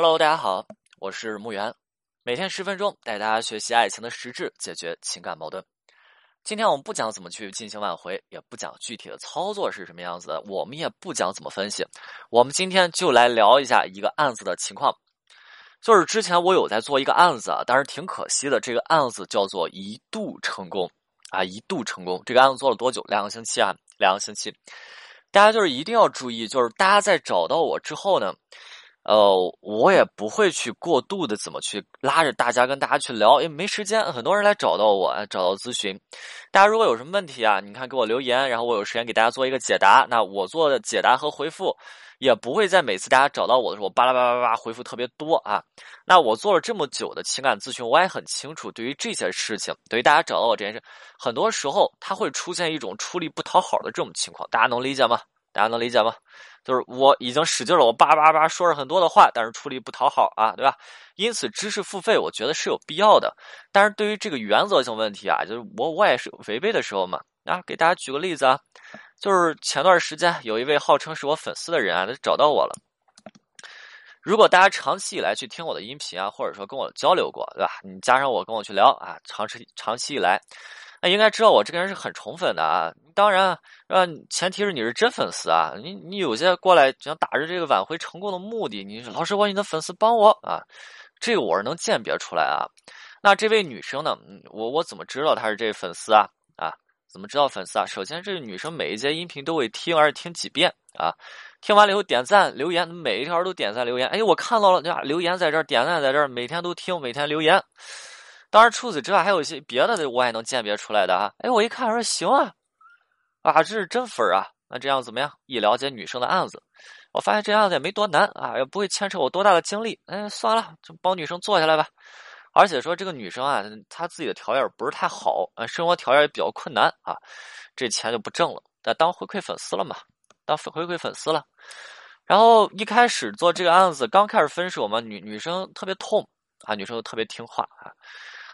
Hello，大家好，我是木源，每天十分钟带大家学习爱情的实质，解决情感矛盾。今天我们不讲怎么去进行挽回，也不讲具体的操作是什么样子的，我们也不讲怎么分析。我们今天就来聊一下一个案子的情况。就是之前我有在做一个案子啊，但是挺可惜的，这个案子叫做一度成功啊，一度成功。这个案子做了多久？两个星期啊，两个星期。大家就是一定要注意，就是大家在找到我之后呢。呃，我也不会去过度的怎么去拉着大家跟大家去聊，因为没时间。很多人来找到我，找到咨询。大家如果有什么问题啊，你看给我留言，然后我有时间给大家做一个解答。那我做的解答和回复，也不会在每次大家找到我的时候，巴拉巴拉巴拉回复特别多啊。那我做了这么久的情感咨询，我也很清楚，对于这些事情，对于大家找到我这件事，很多时候它会出现一种出力不讨好的这种情况，大家能理解吗？大家能理解吗？就是我已经使劲了，我叭叭叭说了很多的话，但是处理不讨好啊，对吧？因此，知识付费我觉得是有必要的。但是对于这个原则性问题啊，就是我我也是违背的时候嘛。啊，给大家举个例子啊，就是前段时间有一位号称是我粉丝的人啊，他找到我了。如果大家长期以来去听我的音频啊，或者说跟我交流过，对吧？你加上我跟我去聊啊，长期长期以来。那应该知道我这个人是很宠粉的啊，当然，啊，前提是你是真粉丝啊。你你有些过来想打着这个挽回成功的目的，你老师我你的粉丝帮我啊，这个我是能鉴别出来啊。那这位女生呢，我我怎么知道她是这粉丝啊？啊，怎么知道粉丝啊？首先，这个女生每一节音频都会听，而且听几遍啊。听完了以后点赞留言，每一条都点赞留言。哎，我看到了，对吧？留言在这儿，点赞在这儿，每天都听，每天留言。当然，除此之外，还有一些别的，我也能鉴别出来的啊。哎，我一看说行啊，啊，这是真粉啊。那这样怎么样？一了解女生的案子，我发现这样子也没多难啊，也不会牵扯我多大的精力。哎，算了，就帮女生做下来吧。而且说这个女生啊，她自己的条件不是太好，啊，生活条件也比较困难啊，这钱就不挣了。那当回馈粉丝了嘛，当回馈粉丝了。然后一开始做这个案子，刚开始分手嘛，女女生特别痛啊，女生都特别听话啊。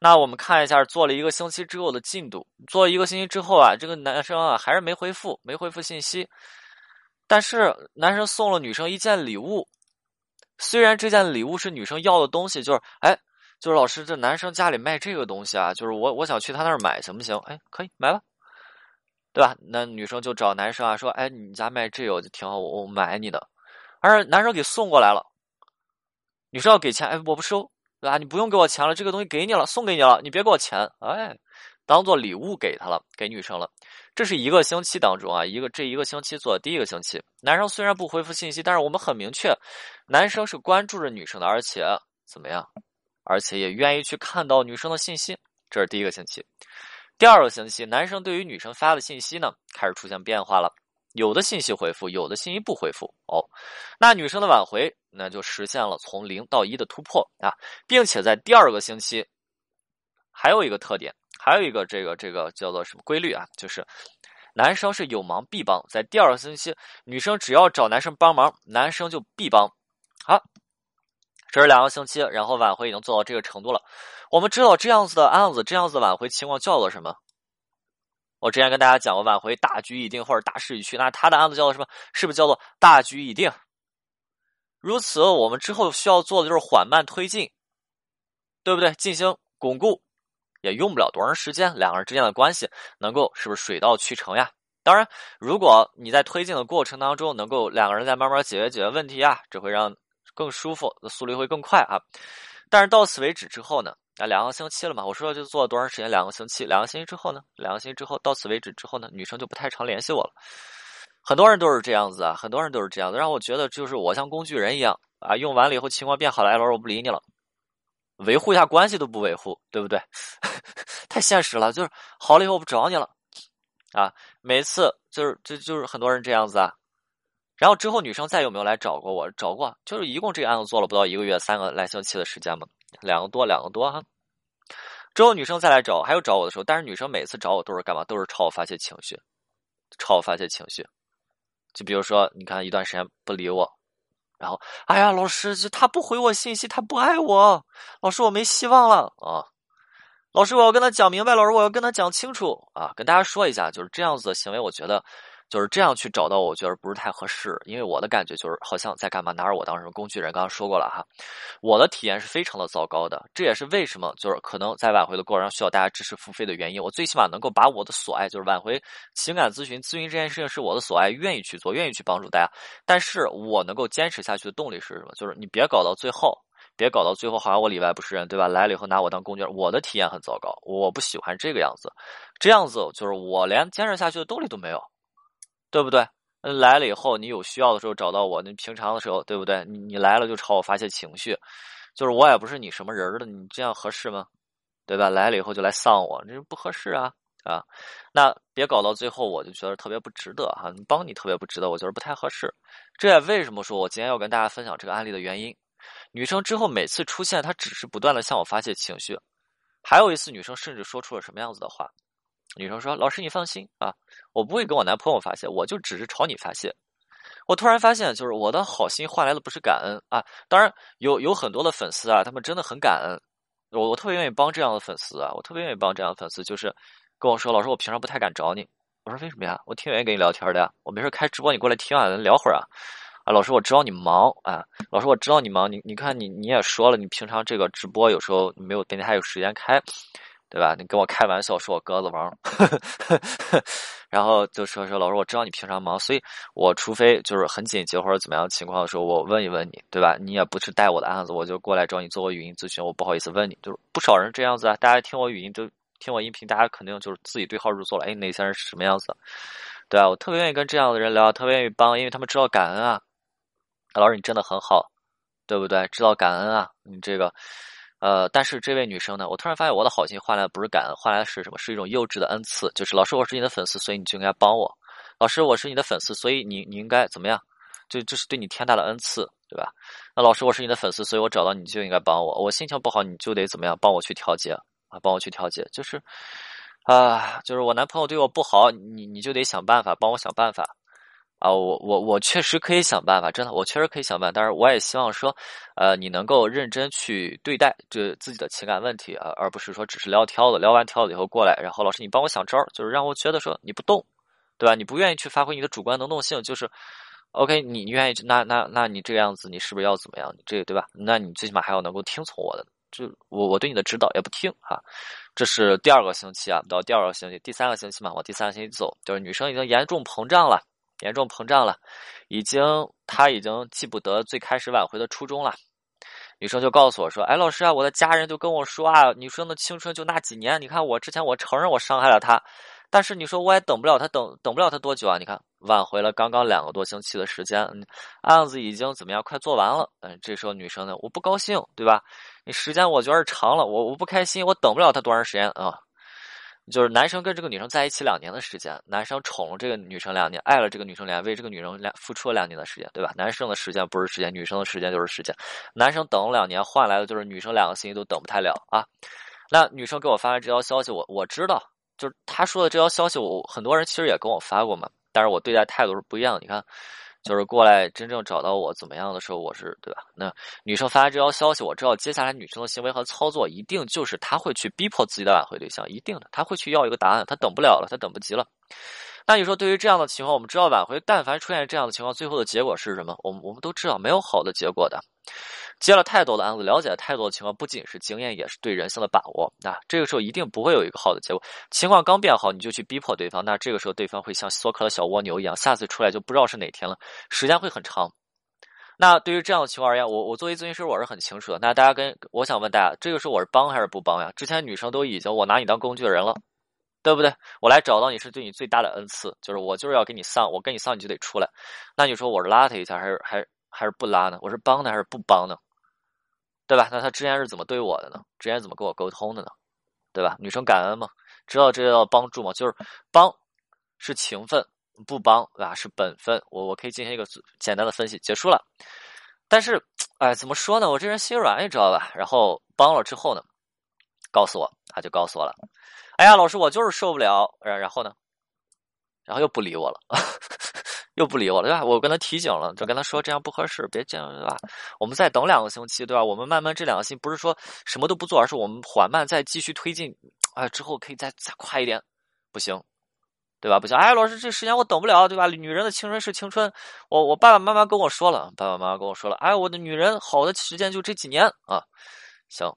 那我们看一下，做了一个星期之后的进度。做一个星期之后啊，这个男生啊还是没回复，没回复信息。但是男生送了女生一件礼物，虽然这件礼物是女生要的东西，就是哎，就是老师，这男生家里卖这个东西啊，就是我我想去他那儿买，行不行？哎，可以买吧，对吧？那女生就找男生啊，说，哎，你家卖这个就挺好，我我买你的。而男生给送过来了，女生要给钱，哎，我不收。对吧？你不用给我钱了，这个东西给你了，送给你了，你别给我钱，哎，当做礼物给他了，给女生了。这是一个星期当中啊，一个这一个星期做的第一个星期，男生虽然不回复信息，但是我们很明确，男生是关注着女生的，而且怎么样？而且也愿意去看到女生的信息。这是第一个星期，第二个星期，男生对于女生发的信息呢，开始出现变化了。有的信息回复，有的信息不回复哦。那女生的挽回，那就实现了从零到一的突破啊，并且在第二个星期，还有一个特点，还有一个这个这个叫做什么规律啊？就是男生是有忙必帮，在第二个星期，女生只要找男生帮忙，男生就必帮。好，这是两个星期，然后挽回已经做到这个程度了。我们知道这样子的案子，这样子挽回情况叫做什么？我之前跟大家讲过，挽回大局已定或者大势已去，那他的案子叫做什么？是不是叫做大局已定？如此，我们之后需要做的就是缓慢推进，对不对？进行巩固，也用不了多长时间，两个人之间的关系能够是不是水到渠成呀？当然，如果你在推进的过程当中，能够两个人再慢慢解决解决问题啊，这会让更舒服，速率会更快啊。但是到此为止之后呢？啊，两个星期了嘛？我说就做了多长时间？两个星期，两个星期之后呢？两个星期之后，到此为止之后呢？女生就不太常联系我了。很多人都是这样子啊，很多人都是这样子，让我觉得就是我像工具人一样啊。用完了以后情况变好了，哎，老师我不理你了，维护一下关系都不维护，对不对？太现实了，就是好了以后我不找你了啊。每次就是这就是很多人这样子啊。然后之后女生再有没有来找过我？找过，就是一共这个案子做了不到一个月，三个来星期的时间嘛。两个多，两个多哈。之后女生再来找，还有找我的时候，但是女生每次找我都是干嘛？都是朝我发泄情绪，朝我发泄情绪。就比如说，你看一段时间不理我，然后，哎呀，老师，就他不回我信息，他不爱我，老师我没希望了啊！老师，我要跟他讲明白，老师我要跟他讲清楚啊！跟大家说一下，就是这样子的行为，我觉得就是这样去找到我，觉得不是太合适，因为我的感觉就是好像在干嘛，拿着我当什么工具人。刚刚说过了哈，我的体验是非常的糟糕的，这也是为什么就是可能在挽回的过程中需要大家支持付费的原因。我最起码能够把我的所爱，就是挽回情感咨询、咨询这件事情是我的所爱，愿意去做，愿意去帮助大家。但是我能够坚持下去的动力是什么？就是你别搞到最后，别搞到最后好像我里外不是人，对吧？来了以后拿我当工具人，我的体验很糟糕，我不喜欢这个样子，这样子就是我连坚持下去的动力都没有。对不对？嗯来了以后，你有需要的时候找到我。你平常的时候，对不对？你你来了就朝我发泄情绪，就是我也不是你什么人的，你这样合适吗？对吧？来了以后就来丧我，这不合适啊啊！那别搞到最后，我就觉得特别不值得哈。帮你特别不值得，我觉得不太合适。这也为什么说我今天要跟大家分享这个案例的原因。女生之后每次出现，她只是不断的向我发泄情绪。还有一次，女生甚至说出了什么样子的话？女生说：“老师，你放心啊，我不会跟我男朋友发泄，我就只是朝你发泄。”我突然发现，就是我的好心换来的不是感恩啊。当然，有有很多的粉丝啊，他们真的很感恩。我我特别愿意帮这样的粉丝啊，我特别愿意帮这样的粉丝，就是跟我说：“老师，我平常不太敢找你。”我说：“为什么呀？我挺愿意跟你聊天的呀。我没事开直播，你过来听啊，咱聊会儿啊。”啊，老师，我知道你忙啊。老师，我知道你忙。你你看，你你也说了，你平常这个直播有时候没有，等你还有时间开。对吧？你跟我开玩笑说我鸽子王，然后就说说老师，我知道你平常忙，所以我除非就是很紧急或者怎么样情况的时候，我问一问你，对吧？你也不是带我的案子，我就过来找你做个语音咨询，我不好意思问你，就是不少人这样子啊。大家听我语音都听我音频，大家肯定就是自己对号入座了。哎，那些人是什么样子？对啊，我特别愿意跟这样的人聊，特别愿意帮，因为他们知道感恩啊。老师，你真的很好，对不对？知道感恩啊，你这个。呃，但是这位女生呢，我突然发现我的好心换来不是感恩，换来的是什么？是一种幼稚的恩赐，就是老师，我是你的粉丝，所以你就应该帮我。老师，我是你的粉丝，所以你你应该怎么样？就这是对你天大的恩赐，对吧？那老师，我是你的粉丝，所以我找到你就应该帮我。我心情不好，你就得怎么样？帮我去调节啊，帮我去调节。就是啊，就是我男朋友对我不好，你你就得想办法帮我想办法。啊，我我我确实可以想办法，真的，我确实可以想办法。但是我也希望说，呃，你能够认真去对待这自己的情感问题啊，而不是说只是撩挑子，撩完挑子以后过来，然后老师你帮我想招，就是让我觉得说你不动，对吧？你不愿意去发挥你的主观能动性，就是，OK，你愿意那那那你这个样子，你是不是要怎么样？这个对吧？那你最起码还要能够听从我的，就我我对你的指导也不听哈。这是第二个星期啊，到第二个星期，第三个星期嘛，往第三个星期走，就是女生已经严重膨胀了。严重膨胀了，已经，他已经记不得最开始挽回的初衷了。女生就告诉我说：“哎，老师啊，我的家人就跟我说啊，女生的青春就那几年。你看我之前我承认我伤害了他，但是你说我也等不了他，等等不了他多久啊？你看挽回了刚刚两个多星期的时间，案子已经怎么样？快做完了。嗯，这时候女生呢，我不高兴，对吧？你时间我觉得长了，我我不开心，我等不了他多长时间啊。”就是男生跟这个女生在一起两年的时间，男生宠了这个女生两年，爱了这个女生两年，为这个女生两付出了两年的时间，对吧？男生的时间不是时间，女生的时间就是时间。男生等了两年，换来的就是女生两个星期都等不太了啊。那女生给我发来这条消息，我我知道，就是她说的这条消息，我很多人其实也跟我发过嘛，但是我对待态度是不一样。你看。就是过来真正找到我怎么样的时候，我是对吧？那女生发来这条消息，我知道接下来女生的行为和操作一定就是她会去逼迫自己的挽回对象，一定的，她会去要一个答案，她等不了了，她等不及了。那你说对于这样的情况，我们知道挽回，但凡出现这样的情况，最后的结果是什么？我们我们都知道没有好的结果的。接了太多的案子，了解了太多的情况，不仅是经验，也是对人性的把握啊。这个时候一定不会有一个好的结果。情况刚变好，你就去逼迫对方，那这个时候对方会像缩克的小蜗牛一样，下次出来就不知道是哪天了，时间会很长。那对于这样的情况而言，我我作为咨询师，我是很清楚的。那大家跟我想问大家，这个时候我是帮还是不帮呀？之前女生都已经我拿你当工具人了，对不对？我来找到你是对你最大的恩赐，就是我就是要给你丧，我跟你丧你就得出来。那你说我是拉他一下，还是还还是不拉呢？我是帮呢，还是不帮呢？对吧？那他之前是怎么对我的呢？之前怎么跟我沟通的呢？对吧？女生感恩吗？知道这叫帮助吗？就是帮是情分，不帮对吧？是本分。我我可以进行一个简单的分析，结束了。但是，哎，怎么说呢？我这人心软，你知道吧？然后帮了之后呢，告诉我，他就告诉我了。哎呀，老师，我就是受不了。然然后呢？然后又不理我了。又不理我了，对吧？我跟他提醒了，就跟他说这样不合适，别这样，对吧？我们再等两个星期，对吧？我们慢慢这两个星期不是说什么都不做，而是我们缓慢再继续推进，啊，之后可以再再快一点，不行，对吧？不行，哎，老师，这时间我等不了，对吧？女人的青春是青春，我我爸爸妈妈跟我说了，爸爸妈妈跟我说了，哎，我的女人好的时间就这几年啊，行，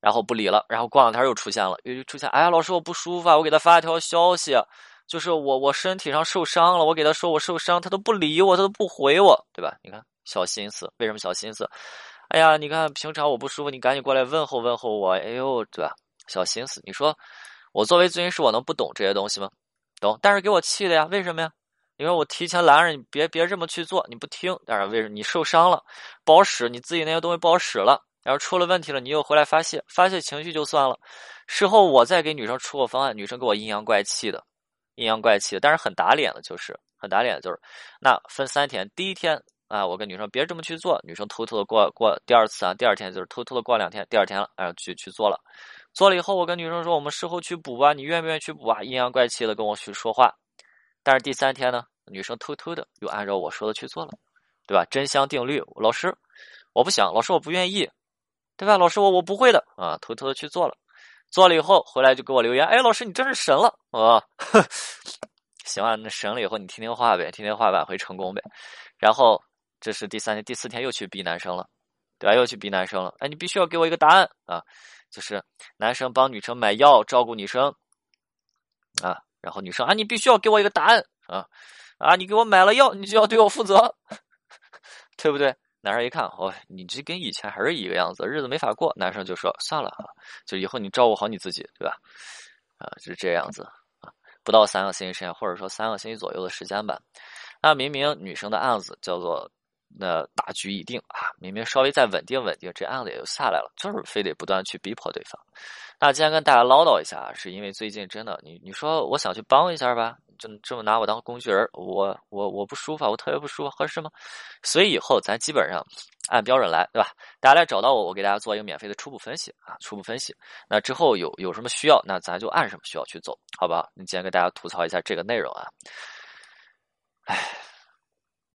然后不理了，然后过两天又出现了，又出现，哎呀，老师我不舒服啊，我给他发一条消息，就是我我身体上受伤了，我给他说我受伤，他都不理我，他都不回我，对吧？你看小心思，为什么小心思？哎呀，你看平常我不舒服，你赶紧过来问候问候我，哎呦，对吧？小心思，你说我作为咨询师，我能不懂这些东西吗？懂，但是给我气的呀，为什么呀？因为我提前拦着你，别别这么去做，你不听，但是为什么你受伤了，不好使，你自己那些东西不好使了，然后出了问题了，你又回来发泄，发泄情绪就算了，事后我再给女生出个方案，女生给我阴阳怪气的，阴阳怪气的，但是很打脸的，就是很打脸的，就是那分三天，第一天啊，我跟女生别这么去做，女生偷偷的过过第二次啊，第二天就是偷偷的过两天，第二天了，然后去去做了。做了以后，我跟女生说：“我们事后去补吧，你愿不愿意去补啊？”阴阳怪气的跟我去说话。但是第三天呢，女生偷偷的又按照我说的去做了，对吧？真香定律，老师，我不想，老师我不愿意，对吧？老师我我不会的啊，偷偷的去做了。做了以后回来就给我留言：“哎，老师你真是神了啊！” 行啊，那神了以后你听听话呗，听听话挽回成功呗。然后这是第三天、第四天又去逼男生了，对吧？又去逼男生了。哎，你必须要给我一个答案啊！就是男生帮女生买药照顾女生，啊，然后女生啊，你必须要给我一个答案啊，啊，你给我买了药，你就要对我负责，对不对？男生一看，哦，你这跟以前还是一个样子，日子没法过。男生就说算了啊，就以后你照顾好你自己，对吧？啊，就是这样子啊，不到三个星期时间，或者说三个星期左右的时间吧。那明明女生的案子叫做。那大局已定啊，明明稍微再稳定稳定，这案子也就下来了，就是非得不断去逼迫对方。那今天跟大家唠叨一下，是因为最近真的，你你说我想去帮一下吧，就这么拿我当工具人，我我我不舒服，我特别不舒服，合适吗？所以以后咱基本上按标准来，对吧？大家来找到我，我给大家做一个免费的初步分析啊，初步分析。那之后有有什么需要，那咱就按什么需要去走，好不好？你今天给大家吐槽一下这个内容啊，唉。